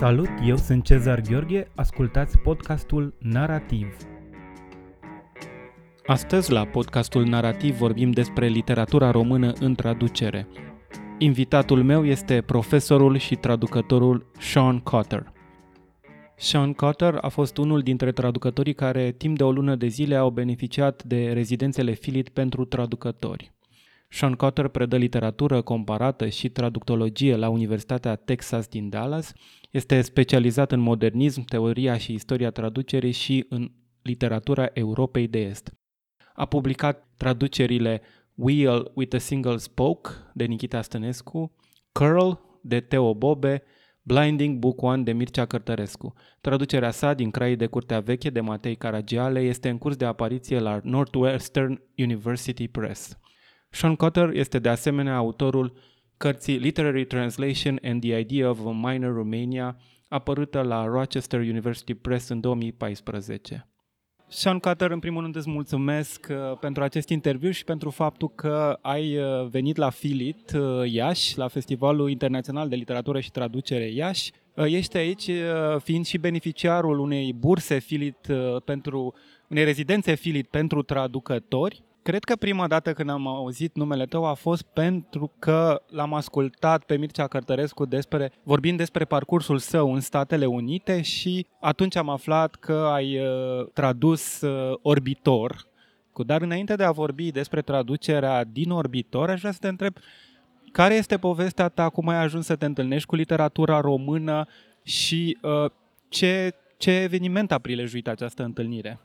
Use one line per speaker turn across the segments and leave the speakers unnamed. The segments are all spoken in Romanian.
Salut, eu sunt Cezar Gheorghe, ascultați podcastul Narativ. Astăzi, la podcastul Narativ, vorbim despre literatura română în traducere. Invitatul meu este profesorul și traducătorul Sean Cotter. Sean Cotter a fost unul dintre traducătorii care timp de o lună de zile au beneficiat de rezidențele Filit pentru traducători. Sean Cotter predă literatură comparată și traductologie la Universitatea Texas din Dallas, este specializat în modernism, teoria și istoria traducerii și în literatura Europei de Est. A publicat traducerile Wheel with a Single Spoke de Nikita Stănescu, Curl de Teo Bobe, Blinding Book One de Mircea Cărtărescu. Traducerea sa din Craii de Curtea Veche de Matei Caragiale este în curs de apariție la Northwestern University Press. Sean Cotter este de asemenea autorul cărții Literary Translation and the Idea of a Minor Romania, apărută la Rochester University Press în 2014. Sean Cutter, în primul rând îți mulțumesc uh, pentru acest interviu și pentru faptul că ai uh, venit la Filit uh, Iași, la Festivalul Internațional de Literatură și Traducere Iași. Ești aici fiind și beneficiarul unei burse Filit pentru unei rezidențe Filit pentru traducători Cred că prima dată când am auzit numele tău a fost pentru că l-am ascultat pe Mircea Cărtărescu despre, vorbind despre parcursul său în Statele Unite și atunci am aflat că ai uh, tradus uh, Orbitor. Dar înainte de a vorbi despre traducerea din Orbitor, aș vrea să te întreb care este povestea ta, cum ai ajuns să te întâlnești cu literatura română și uh, ce, ce eveniment a prilejuit această întâlnire?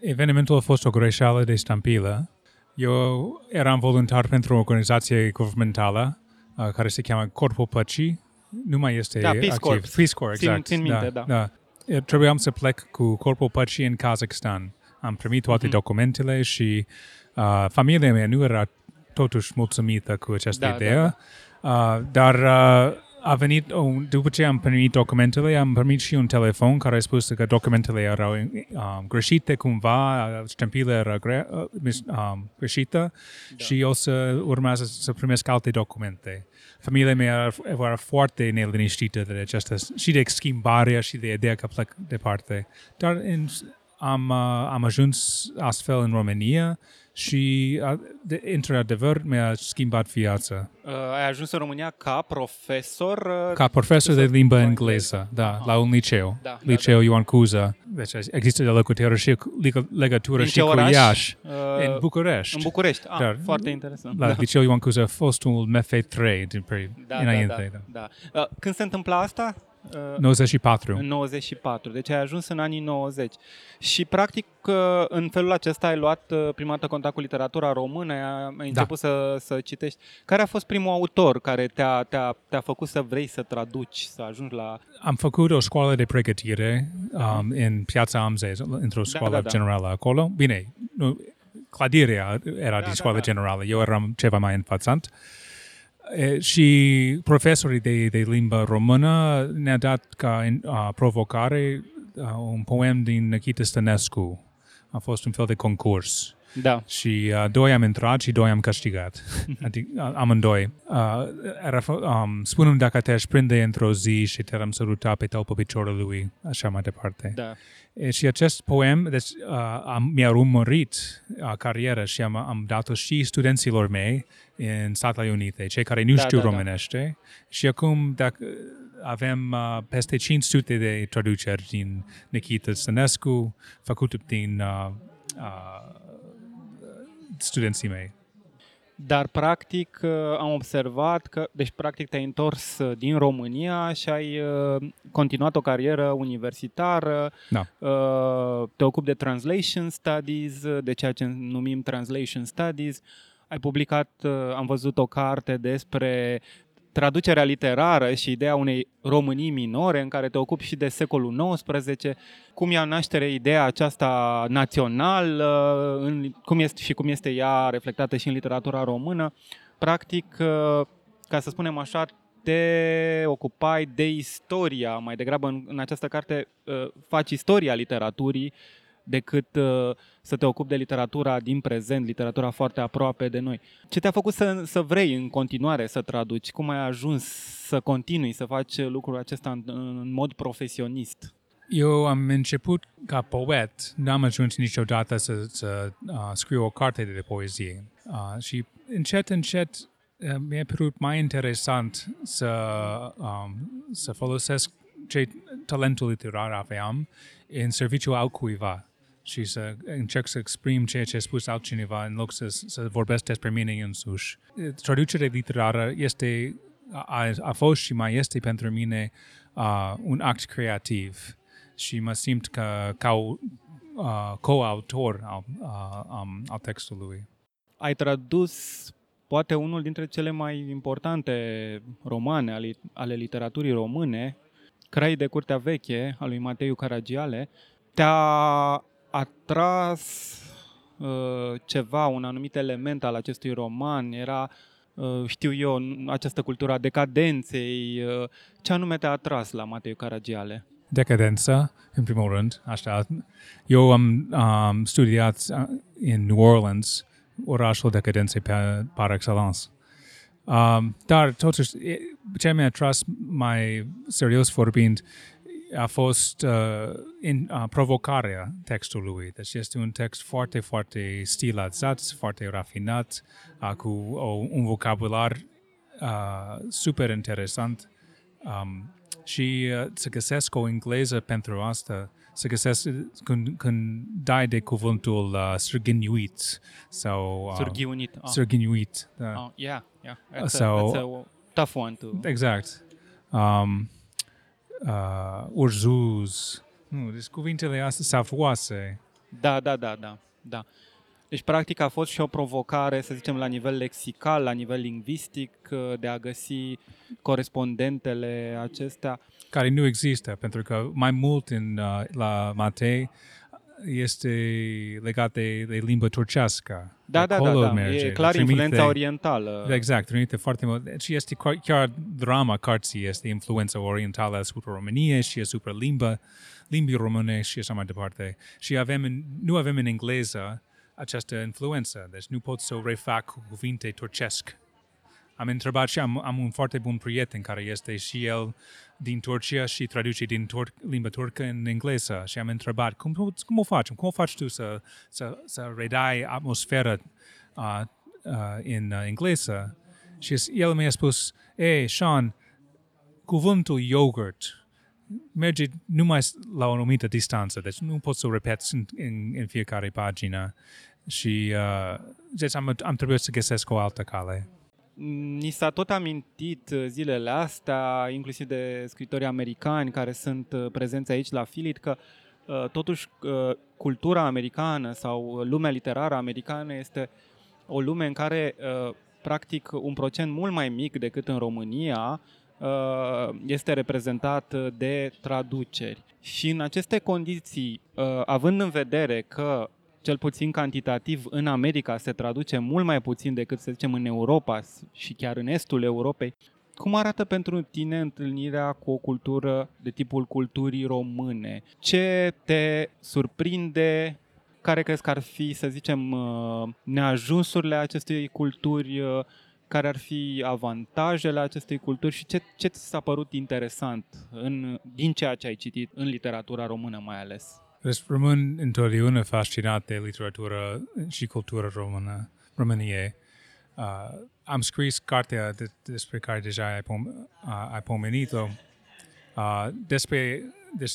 Evenimentul a fost o greșeală de stampilă. Eu eram voluntar pentru o organizație guvernamentală uh, care se cheamă Corpul Păcii. Nu mai este
da, Peace
activ.
Corps.
Peace Corps, exact.
Țin, țin minte, da. da.
da. Trebuiam să plec cu Corpul Păcii în Kazakhstan. Am primit toate mm-hmm. documentele și uh, familia mea nu era totuși mulțumită cu această da, idee. Da, da. Uh, dar uh, a venit, oh, după ce am primit documentele, am primit și un telefon care a spus că documentele erau um, greșite cumva, ștampila era gre, uh, um, greșită da. și o să urmează să primesc alte documente. Familia mea era, era foarte neliniștită de aceasta și de schimbarea și de ideea că plec departe. Dar în, am, uh, am ajuns astfel în România și, de, într-adevăr, mi-a schimbat viața.
Uh, ai ajuns în România ca profesor? Uh,
ca profesor de limba engleză, da, uh-huh. la un liceu. Da, liceu da, da. Ioan Cuza. Deci există de legătură și, legătură și cu Iași. Uh, în București.
În București, ah, Dar, foarte interesant.
La da. liceu Ioan Cuza a fost un MF3 din
da, înainte. Da, da, da. Uh, când se întâmplă asta?
94.
În 94, deci ai ajuns în anii 90. Și practic în felul acesta ai luat uh, prima dată contact cu literatura română, ai da. început da. să, să citești. Care a fost primul autor care te-a, te-a, te-a făcut să vrei să traduci, să ajungi la...
Am făcut o școală de pregătire um, în Piața Amzei, într-o da, școală da, da, da. generală acolo. Bine, nu, clădirea era da, din da, școală da, da. generală, eu eram ceva mai învățat. Uh, și profesorii de, de limba română ne-a dat ca uh, provocare uh, un poem din Nikita Stănescu. A fost un fel de concurs.
Da.
Și uh, doi am intrat și doi am câștigat. adică amândoi. Uh, era, um, spune dacă te-aș prinde într-o zi și te-am săruta pe talpa piciorului, așa mai departe.
Da.
E, și acest poem deci, uh, am, mi-a urmărit uh, cariera și am, am dat-o și studenților mei în Statele Unite, cei care nu da, știu da, da. românește. Da. Și acum, dacă avem uh, peste 500 de traduceri din Nikita Stănescu, făcute din uh, uh, studenții mei.
Dar, practic, uh, am observat că, deci, practic, te-ai întors uh, din România și ai uh, continuat o carieră universitară,
da.
te ocupi de translation studies, de ceea ce numim translation studies, ai publicat, am văzut o carte despre traducerea literară și ideea unei Românii minore în care te ocupi și de secolul XIX, cum ia naștere ideea aceasta națională în, cum este, și cum este ea reflectată și în literatura română. Practic, ca să spunem așa, te ocupai de istoria, mai degrabă în, în această carte faci istoria literaturii decât uh, să te ocupi de literatura din prezent, literatura foarte aproape de noi. Ce te-a făcut să, să vrei în continuare să traduci? Cum ai ajuns să continui să faci lucrul acesta în, în mod profesionist?
Eu am început ca poet, n-am ajuns niciodată să, să uh, scriu o carte de poezie. Uh, și încet, încet uh, mi-a părut mai interesant să, um, să folosesc ce talentul literar aveam în serviciul altcuiva și să încerc să exprim ceea ce a spus altcineva în loc să, să vorbesc despre mine însuși. Traducerea literară este, a, a fost și mai este pentru mine uh, un act creativ și mă simt ca, ca uh, co-autor al, uh, um, al textului.
Ai tradus poate unul dintre cele mai importante romane ale, ale literaturii române, Crai de Curtea Veche, al lui Mateiu Caragiale. Te-a atras uh, ceva, un anumit element al acestui roman? Era, uh, știu eu, această cultură a decadenței. Uh, ce anume te-a atras la Mateiu Caragiale?
decadență, în primul rând, așa. Eu am um, studiat în New Orleans, orașul decadenței pe, par excellence. Um, dar, totuși, ce mi-a atras mai serios vorbind a fost uh, in, uh, provocarea textului. Deci este un text foarte, foarte stilizat, foarte rafinat, uh, cu o, un vocabular uh, super interesant. Um, și uh, să găsesc o engleză pentru asta, să găsesc când, când dai de cuvântul uh, sârghinuit sau...
Uh, sârghiunit.
Oh. Sârghinuit, da.
Oh, yeah, yeah. That's, so, a, that's a tough one to...
Exact. Um, uh, urzuz. Nu, deci cuvintele astea safoase.
Da, da, da, da, da. Deci, practic, a fost și o provocare, să zicem, la nivel lexical, la nivel lingvistic, de a găsi corespondentele acestea.
Care nu există, pentru că mai mult în, uh, la Matei este legat de, de limba turcească.
Da, da, da, da. Merge. e clar trimite, influența orientală.
Exact, trimite foarte mult. Și deci este chiar drama cărții, este influența orientală asupra României și asupra limba, limbii române și așa mai departe. Și avem, nu avem în engleză această influență, deci nu pot să o refac cu cuvinte turcesc. Am întrebat și am, am un foarte bun prieten care este și el din Turcia și traduce din tur- limba turcă în engleză și am întrebat cum, cum o faci, cum o faci tu să, să, să redai atmosfera uh, uh, în uh, engleză? Și el mi-a spus, ei, Sean, cuvântul yogurt merge numai la o anumită distanță, deci nu poți să o repeți în, în, în fiecare pagină. Și uh, deci am, am trebuit să găsesc o altă cale.
Ni s-a tot amintit uh, zilele astea, inclusiv de scritori americani care sunt uh, prezenți aici la Filit, că uh, totuși cultura americană sau lumea literară americană este o lume în care practic un procent mult mai mic decât în România este reprezentat de traduceri. Și în aceste condiții, având în vedere că cel puțin cantitativ, în America se traduce mult mai puțin decât, să zicem, în Europa și chiar în estul Europei. Cum arată pentru tine întâlnirea cu o cultură de tipul culturii române? Ce te surprinde? Care crezi că ar fi, să zicem, uh, neajunsurile acestei culturi? Uh, care ar fi avantajele acestei culturi și ce, ce ți s-a părut interesant în, din ceea ce ai citit în literatura română mai ales?
Deci rămân întotdeauna fascinat de literatura și cultura română, României. Uh, am scris cartea de, despre care deja ai, pom, uh, ai pomenit-o, uh, despre des,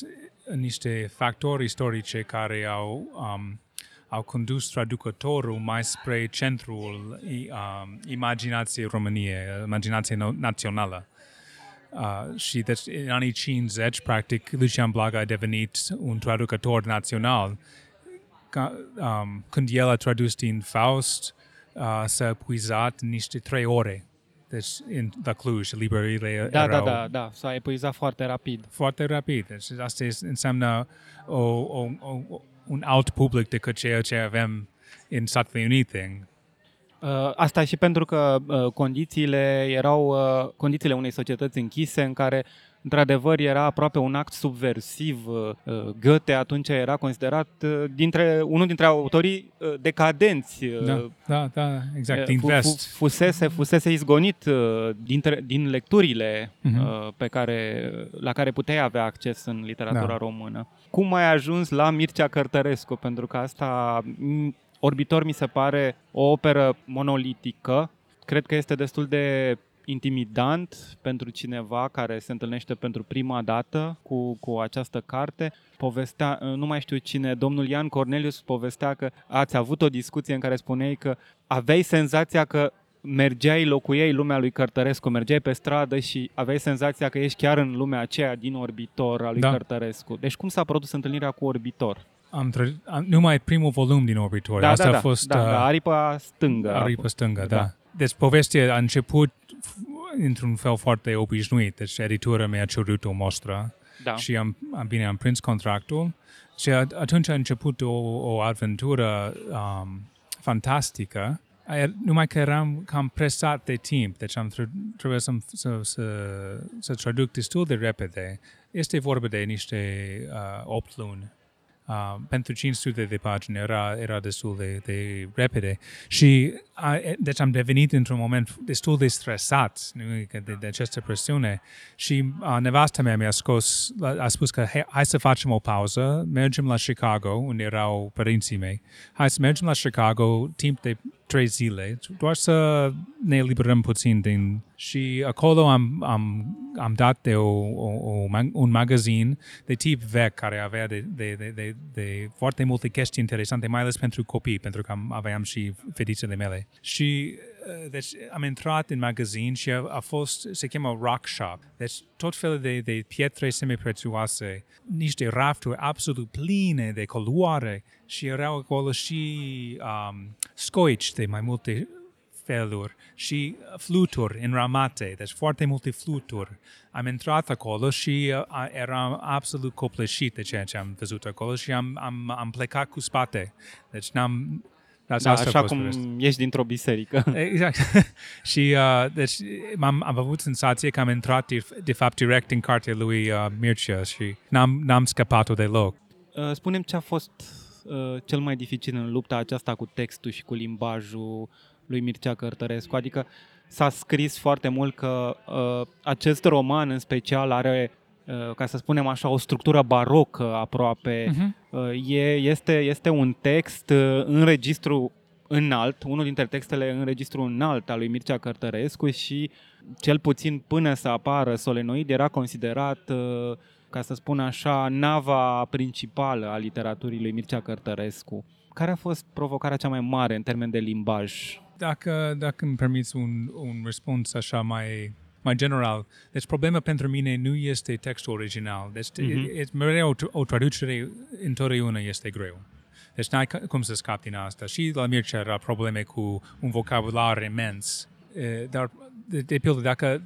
niște factori istorice care au, um, au condus traducătorul mai spre centrul um, imaginației României, imaginației națională. Uh, și deci în anii 50, practic, Lucian Blaga a devenit un traducător național. Ca, um, când el a tradus din Faust, uh, s-a epuizat niște trei ore. Deci, în, la Cluj, librările
da,
erau...
Da, da, da, s-a epuizat foarte rapid.
Foarte rapid. Deci, asta înseamnă o, o, o, un alt public decât ceea ce avem în Statele Unite,
Uh, asta și pentru că uh, condițiile erau uh, condițiile unei societăți închise în care într-adevăr era aproape un act subversiv. Uh, uh, Goethe atunci era considerat uh, dintre, unul dintre autorii decadenți.
Da, da, da exact, din vest.
Fusese, fusese izgonit dintre, din lecturile uh-huh. pe care, la care puteai avea acces în literatura da. română. Cum ai ajuns la Mircea Cărtărescu? Pentru că asta, Orbitor mi se pare o operă monolitică, cred că este destul de intimidant pentru cineva care se întâlnește pentru prima dată cu, cu această carte. Povestea, nu mai știu cine, domnul Ian Cornelius povestea că ați avut o discuție în care spuneai că aveai senzația că mergeai, locuiei lumea lui Cărtărescu, mergeai pe stradă și aveai senzația că ești chiar în lumea aceea din Orbitor al lui da. Cărtărescu. Deci cum s-a produs întâlnirea cu Orbitor?
Am, tre- am numai primul volum din Orbitor.
Da,
Asta
da,
a
da,
fost...
Da, uh, da, aripa stângă.
Aripa stângă, da. da. Deci povestea a început într-un fel foarte obișnuit. Deci editura mi-a cerut o mostră da. și am, am, bine, am prins contractul și atunci a început o, o aventură um, fantastică numai că eram cam presat de timp, deci am trebuit să, să, să, să traduc destul de repede. Este vorba de niște uh, 8 luni Uh, pentru 500 de pagini era, era destul de, de repede și a, deci am devenit într-un moment destul de stresat nu? De, de această presiune și uh, nevasta mea mi-a scos, a spus că hey, hai să facem o pauză, mergem la Chicago, unde erau părinții mei, hai să mergem la Chicago timp de trei zile, doar să ne eliberăm puțin din... Și acolo am, am, am dat de o, o, o, un magazin de tip vechi care avea de, de, de, de, de foarte multe chestii interesante, mai ales pentru copii, pentru că am, aveam și fetițele mele. Și uh, deci am intrat în magazin și a, a fost, se cheamă Rock Shop. Deci tot felul de, de pietre semiprețioase, niște rafturi absolut pline de coloare și erau acolo și um, scoici de mai multe feluri și fluturi ramate, deci foarte multe fluturi. Am intrat acolo și uh, eram absolut copleșit de ceea ce am văzut acolo și am, am, am plecat cu spate. Deci n-am,
da, da așa cum rest. ești dintr-o biserică.
Exact. și uh, deci am, am avut senzație că am intrat de, de fapt direct în cartea lui uh, Mircea și n-am, n-am scăpat-o deloc.
Uh, spunem ce a fost uh, cel mai dificil în lupta aceasta cu textul și cu limbajul lui Mircea Cărtărescu. Adică s-a scris foarte mult că uh, acest roman în special are uh, ca să spunem așa, o structură barocă aproape. Uh-huh. E, este, este un text uh, în registru înalt, unul dintre textele în registru înalt al lui Mircea Cărtărescu și cel puțin până să apară Solenoid era considerat uh, ca să spun așa, nava principală a literaturii lui Mircea Cărtărescu. Care a fost provocarea cea mai mare în termen de limbaj?
Dacă, dacă îmi permiți un, un răspuns așa mai, mai general, deci problema pentru mine nu este textul original. Deci mm-hmm. e, mereu o, o traducere întotdeauna este greu. Deci n-ai cum să scapi din asta. Și la Mircea era probleme cu un vocabular imens. Dar, de, de pildă, dacă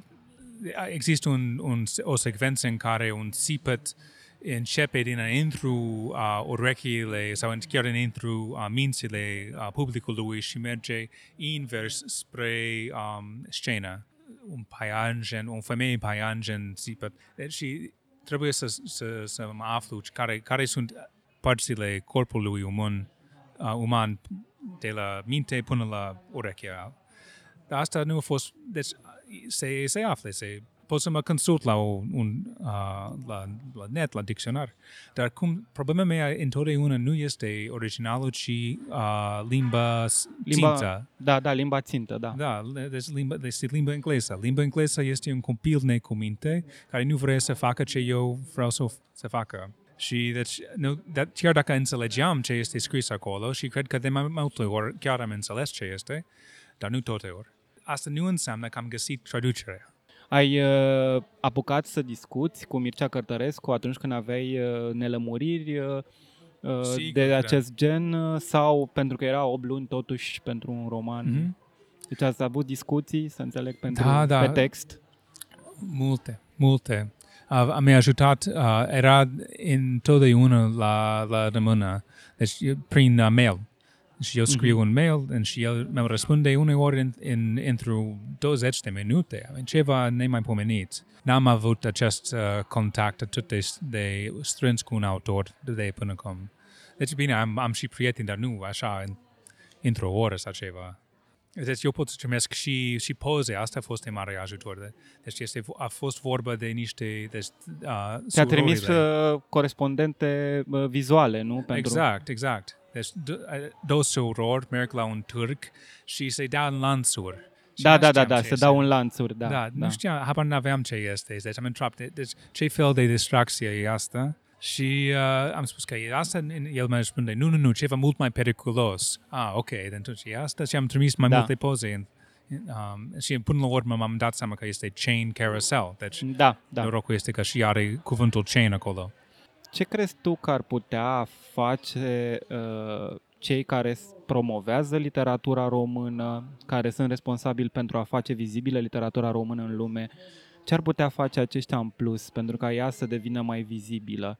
există un, un, o secvență în care un țipăt începe dinăuntru uh, urechile sau chiar dinăuntru uh, mințile uh, publicului și merge invers spre um, scenă. Un paianjen, o femeie paianjen țipăt. Deci și trebuie să, să, să mă aflu care, care sunt părțile corpului uman, uh, uman de la minte până la urechea. Dar asta nu a fost... Deci se, se află, se, pot să mă consult la, un, un, uh, la, la net, la dicționar. Dar cum problema mea întotdeauna nu este originalul, ci uh, limba țintă.
Da, da, limba țintă, da.
Da, deci limba, este limba engleză. Limba engleză este un copil necuminte care nu vrea să facă ce eu vreau să, să facă. Și deci, nu, de, chiar dacă înțelegeam ce este scris acolo și cred că de mai multe ori chiar am înțeles ce este, dar nu toate ori asta nu înseamnă că am găsit traducerea.
Ai uh, apucat să discuți cu Mircea Cărtărescu atunci când aveai uh, nelămuriri uh, uh Sigur, de acest da. gen uh, sau pentru că era 8 luni totuși pentru un roman? Mm-hmm. Deci ați avut discuții, să înțeleg, pentru, da, da. pe text?
Multe, multe. Uh, mi-a ajutat, uh, era întotdeauna la, la rămână, deci prin uh, mail Și eu scriu un mail și el mi răspunde uneori în, în, într-o 20 de minute. I mean, ceva nemaipomenit. N-am avut acest uh, contact atât de, de strâns cu un autor de până acum. Deci bine, am, am și prieteni, dar nu așa în, într-o oră sau ceva. Deci eu pot să trimesc și, și poze, asta a fost de mare ajutor. De, deci este, a fost vorba de niște... Deci, uh,
Ți-a trimis uh, corespondente uh, vizuale, nu?
Pentru... Exact, exact. Deci două surori merg la un turc și se dau în lanțuri.
da, da, da, da, se dau în lanțuri, da.
Da,
da.
nu știam, habar n-aveam ce este. Deci am intrat, deci ce fel de distracție e asta? Și uh, am spus că e asta, el mi-a răspunde, nu, nu, nu, ceva mult mai periculos. Ah, ok, atunci e asta și am trimis mai da. multe poze. Um, și până la urmă m-am dat seama că este chain carousel. Deci
da, da.
norocul este că și are cuvântul chain acolo.
Ce crezi tu că ar putea face uh, cei care promovează literatura română, care sunt responsabili pentru a face vizibilă literatura română în lume? Ce ar putea face aceștia în plus pentru ca ea să devină mai vizibilă?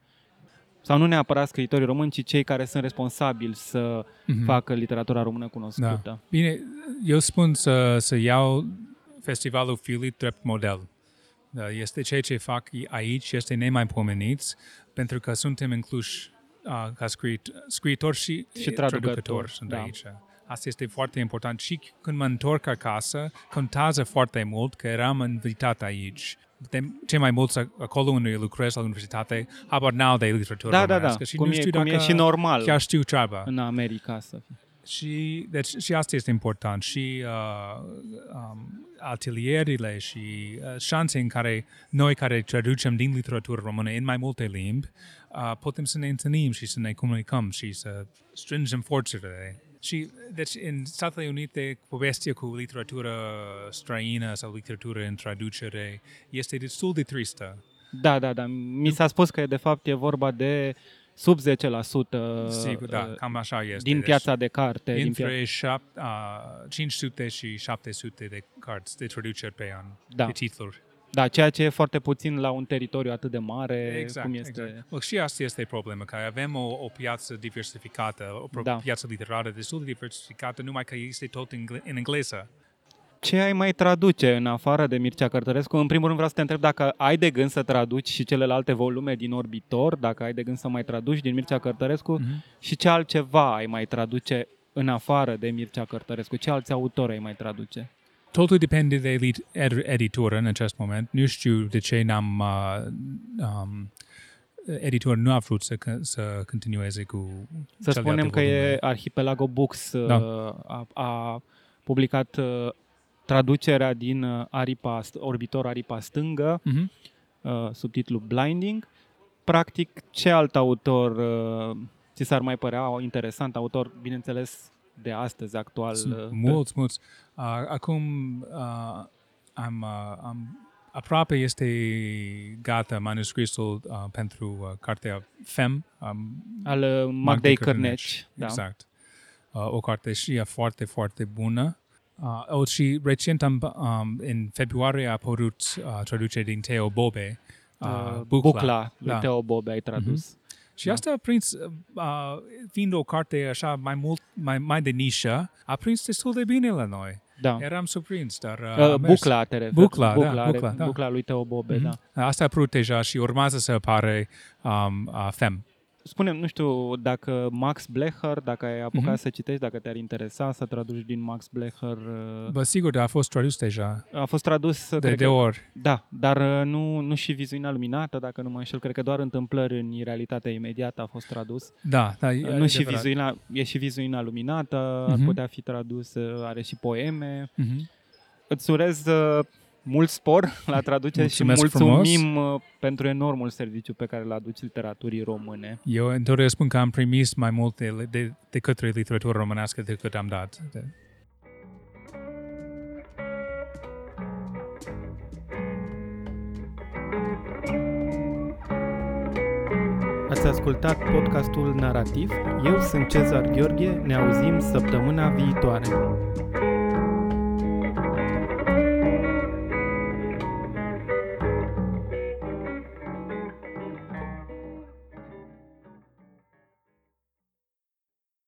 sau nu neapărat scriitorii români, ci cei care sunt responsabili să mm-hmm. facă literatura română cunoscută. Da.
Bine, eu spun să, să iau Festivalul Filit drept model. Da, este ceea ce fac aici, este nemaipomenit, pentru că suntem incluși uh, ca scrit, scriitori și,
și traducători
sunt
da.
aici. Asta este foarte important și când mă întorc acasă, contează foarte mult că eram invitat aici de ce mai mulți acolo unde lucrez la universitate, habar n-au de literatură
Da, da, da.
Și
cum,
nu
e,
știu
cum
dacă
e și normal
chiar știu treaba.
în America să fie.
Și, deci, și asta este important. Și uh, um, atelierile și uh, șanse în care noi care traducem din literatură română în mai multe limbi, uh, putem să ne întâlnim și să ne comunicăm și să strângem forțele și, deci, în Statele Unite, povestea cu literatură străină sau literatură în traducere este destul de tristă.
Da, da, da. Mi s-a spus că, de fapt, e vorba de sub 10%
Sigur, da, uh, cam așa este.
din piața deci, de carte.
Între
din
pia- șap- uh, 500 și 700 de cărți de traduceri pe an,
da.
de titluri.
Da, ceea ce e foarte puțin la un teritoriu atât de mare
exact,
cum este.
Exact. Well, și asta este problema, că avem o, o piață diversificată, o da. piață literară destul de diversificată, numai că este tot în, în engleză.
Ce ai mai traduce în afară de Mircea Cărtărescu? În primul rând vreau să te întreb dacă ai de gând să traduci și celelalte volume din Orbitor, dacă ai de gând să mai traduci din Mircea Cărtărescu mm-hmm. și ce altceva ai mai traduce în afară de Mircea Cărtărescu? Ce alți autori ai mai traduce?
Totul depinde de editură în acest moment. Nu știu de ce n-am... Uh, um, editor nu a vrut să, să continueze cu
Să spunem că volume. e Archipelago Books da. Uh, a, a publicat uh, traducerea din uh, Aripa, Orbitor Aripa Stângă, uh-huh. uh, subtitlul Blinding. Practic, ce alt autor uh, ți s-ar mai părea interesant? Autor, bineînțeles, de astăzi, actual?
Sunt uh, mulți, mulți. Uh, acum uh, am, uh, am aproape este gata manuscrisul uh, pentru uh, cartea FEM. Um,
Al uh, Magdei Cărneci.
Da. Exact. Uh, o carte și e foarte, foarte bună. Uh, oh, și recent, am, um, în februarie, a apărut uh, traducerea din Teo Bobe.
Uh, uh, Bucla, Bucla da. Teo Bobe ai tradus. Mm-hmm.
Și da. asta a prins, uh, fiind o carte așa mai mult, mai, mai de nișă, a prins destul de bine la noi.
Da.
Eram surprins, dar
uh, uh, Bucla, te referi.
Bucla,
bucla,
da, bucla,
da. bucla lui Teo Bobe, mm-hmm.
da. Asta a apărut deja și urmează să apare um, uh, FEM
spune nu știu, dacă Max Blecher, dacă ai apucat mm-hmm. să citești, dacă te-ar interesa să traduci din Max Blecher... Uh,
Bă, sigur, a fost tradus deja.
A fost tradus...
De, de ori.
Da, dar uh, nu, nu și viziunea luminată, dacă nu mă înșel, cred că doar întâmplări în realitatea imediată a fost tradus.
Da, da,
e Nu și vizuina, e și vizuina luminată, mm-hmm. ar putea fi tradus, are și poeme. Mm-hmm. Îți urez mult spor la traducere și mulțumim frumos. Uh, pentru enormul serviciu pe care îl aduci literaturii române.
Eu întotdeauna spun că am primit mai multe de, de, de către literatura românească decât am dat. De.
Ați ascultat podcastul Narativ. Eu sunt Cezar Gheorghe. Ne auzim săptămâna viitoare.